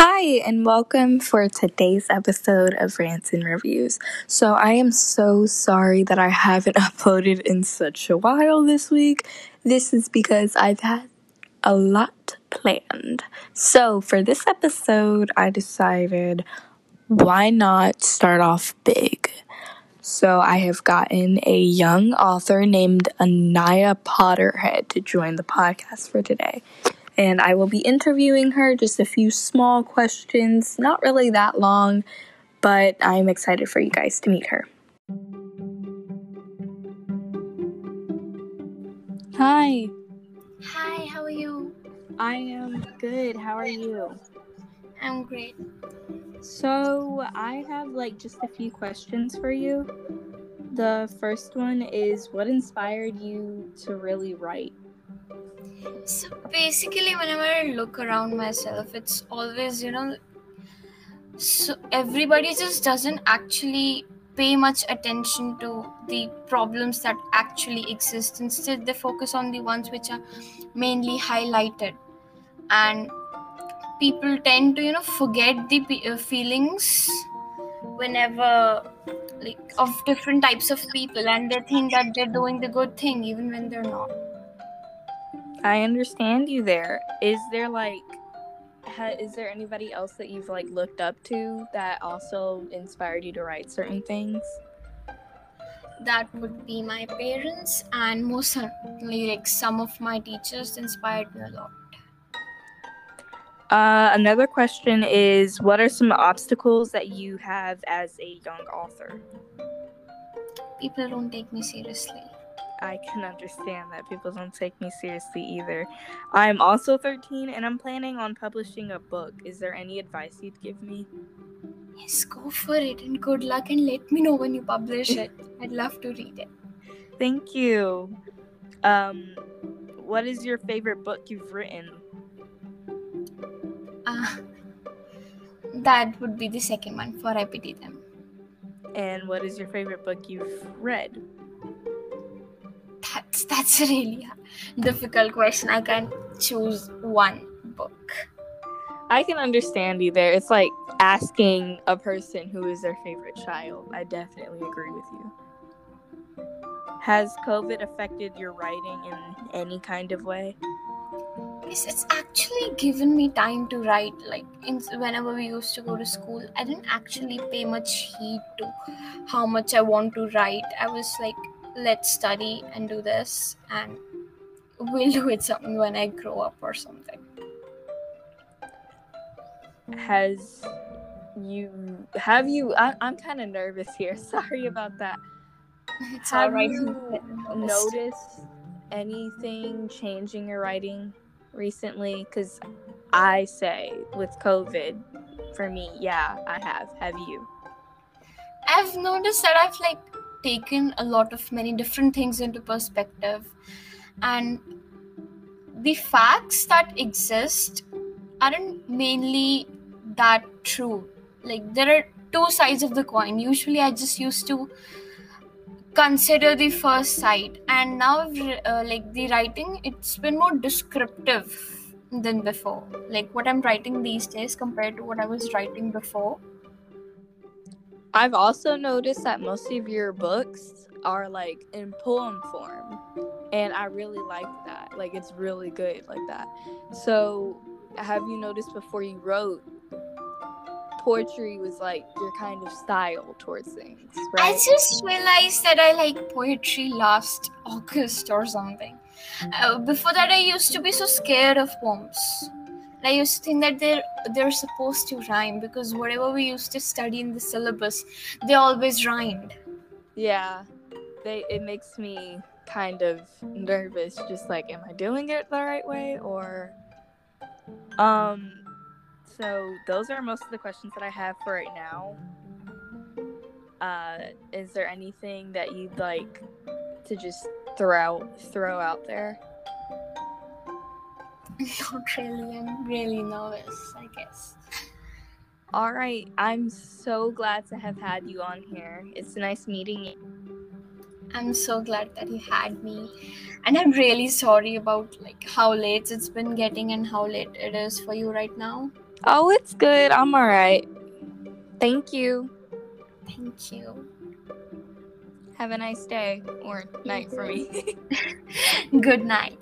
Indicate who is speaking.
Speaker 1: Hi, and welcome for today's episode of Rants and Reviews. So, I am so sorry that I haven't uploaded in such a while this week. This is because I've had a lot planned. So, for this episode, I decided why not start off big? So, I have gotten a young author named Aanya Potterhead to join the podcast for today and I will be interviewing her. Just a few small questions, not really that long, but I'm excited for you guys to meet her. Hi.
Speaker 2: Hi, how are you?
Speaker 1: I am good. How are you?
Speaker 2: I'm great.
Speaker 1: So, I have like just a few questions for you. The first one is what inspired you to really write?
Speaker 2: So basically, whenever I look around myself, it's always, you know, so everybody just doesn't actually pay much attention to the problems that actually exist. Instead, they focus on the ones which are mainly highlighted. And people tend to, you know, forget the uh, feelings whenever like of different types of people and they think that they're doing the good thing even when they're not
Speaker 1: I understand you there. Is there like ha- is there anybody else that you've like looked up to that also inspired you to write certain things?
Speaker 2: That would be my parents and most certainly like some of my teachers inspired me a lot.
Speaker 1: Uh, another question is what are some obstacles that you have as a young author?
Speaker 2: People don't take me seriously.
Speaker 1: I can understand that people don't take me seriously either. I'm also 13 and I'm planning on publishing a book. Is there any advice you'd give me?
Speaker 2: Yes, go for it and good luck and let me know when you publish it. I'd love to read it.
Speaker 1: Thank you. Um what is your favorite book you've written?
Speaker 2: Uh, that would be the second one for I Pity Them.
Speaker 1: And what is your favorite book you've read?
Speaker 2: That's that's a really difficult question. I can't choose one book.
Speaker 1: I can understand you there. It's like asking a person who is their favorite child. I definitely agree with you. Has COVID affected your writing in any kind of way?
Speaker 2: Yes, it's actually given me time to write. Like in, whenever we used to go to school, I didn't actually pay much heed to how much I want to write. I was like, let's study and do this and we'll do it something when I grow up or something.
Speaker 1: Has you have you I, am kind of nervous here. Sorry about that.
Speaker 2: It's
Speaker 1: have
Speaker 2: alright.
Speaker 1: you noticed anything changing your writing recently? Because I say with COVID, for me, yeah, I have. Have you?
Speaker 2: I've noticed that I've like taken a lot of many different things into perspective. And the facts that exist aren't mainly that true. Like there are two sides of the coin. Usually i just used to consider the first side. And now uh, like the writing it's been more descriptive than before. Like what i'm writing these days compared to what i was writing before
Speaker 1: I've also noticed that most of your books are like in poem form. And I really like that. Like it's really good like that. So, have you noticed before you wrote poetry was like your kind of style towards things, right?
Speaker 2: I just realized that I like poetry last August or something. Uh, before that, I used to be so scared of poems. I used to think that they're they're supposed to rhyme because whatever we used to study in the syllabus, they always rhymed.
Speaker 1: Yeah, they it makes me kind of nervous. Just like, am I doing it the right way or? Um, so those are most of the questions that I have for right now. Uh, is there anything that you'd like to just throw out throw out there?
Speaker 2: Not really. I'm really nervous, I guess.
Speaker 1: All right. I'm so glad to have had you on here. It's nice meeting you.
Speaker 2: I'm so glad that you had me. And I'm really sorry about like how late it's been getting and how late it is for you right now.
Speaker 1: Oh, it's good. I'm all right. Thank you.
Speaker 2: Thank you.
Speaker 1: Have a nice day or night for me.
Speaker 2: Good night.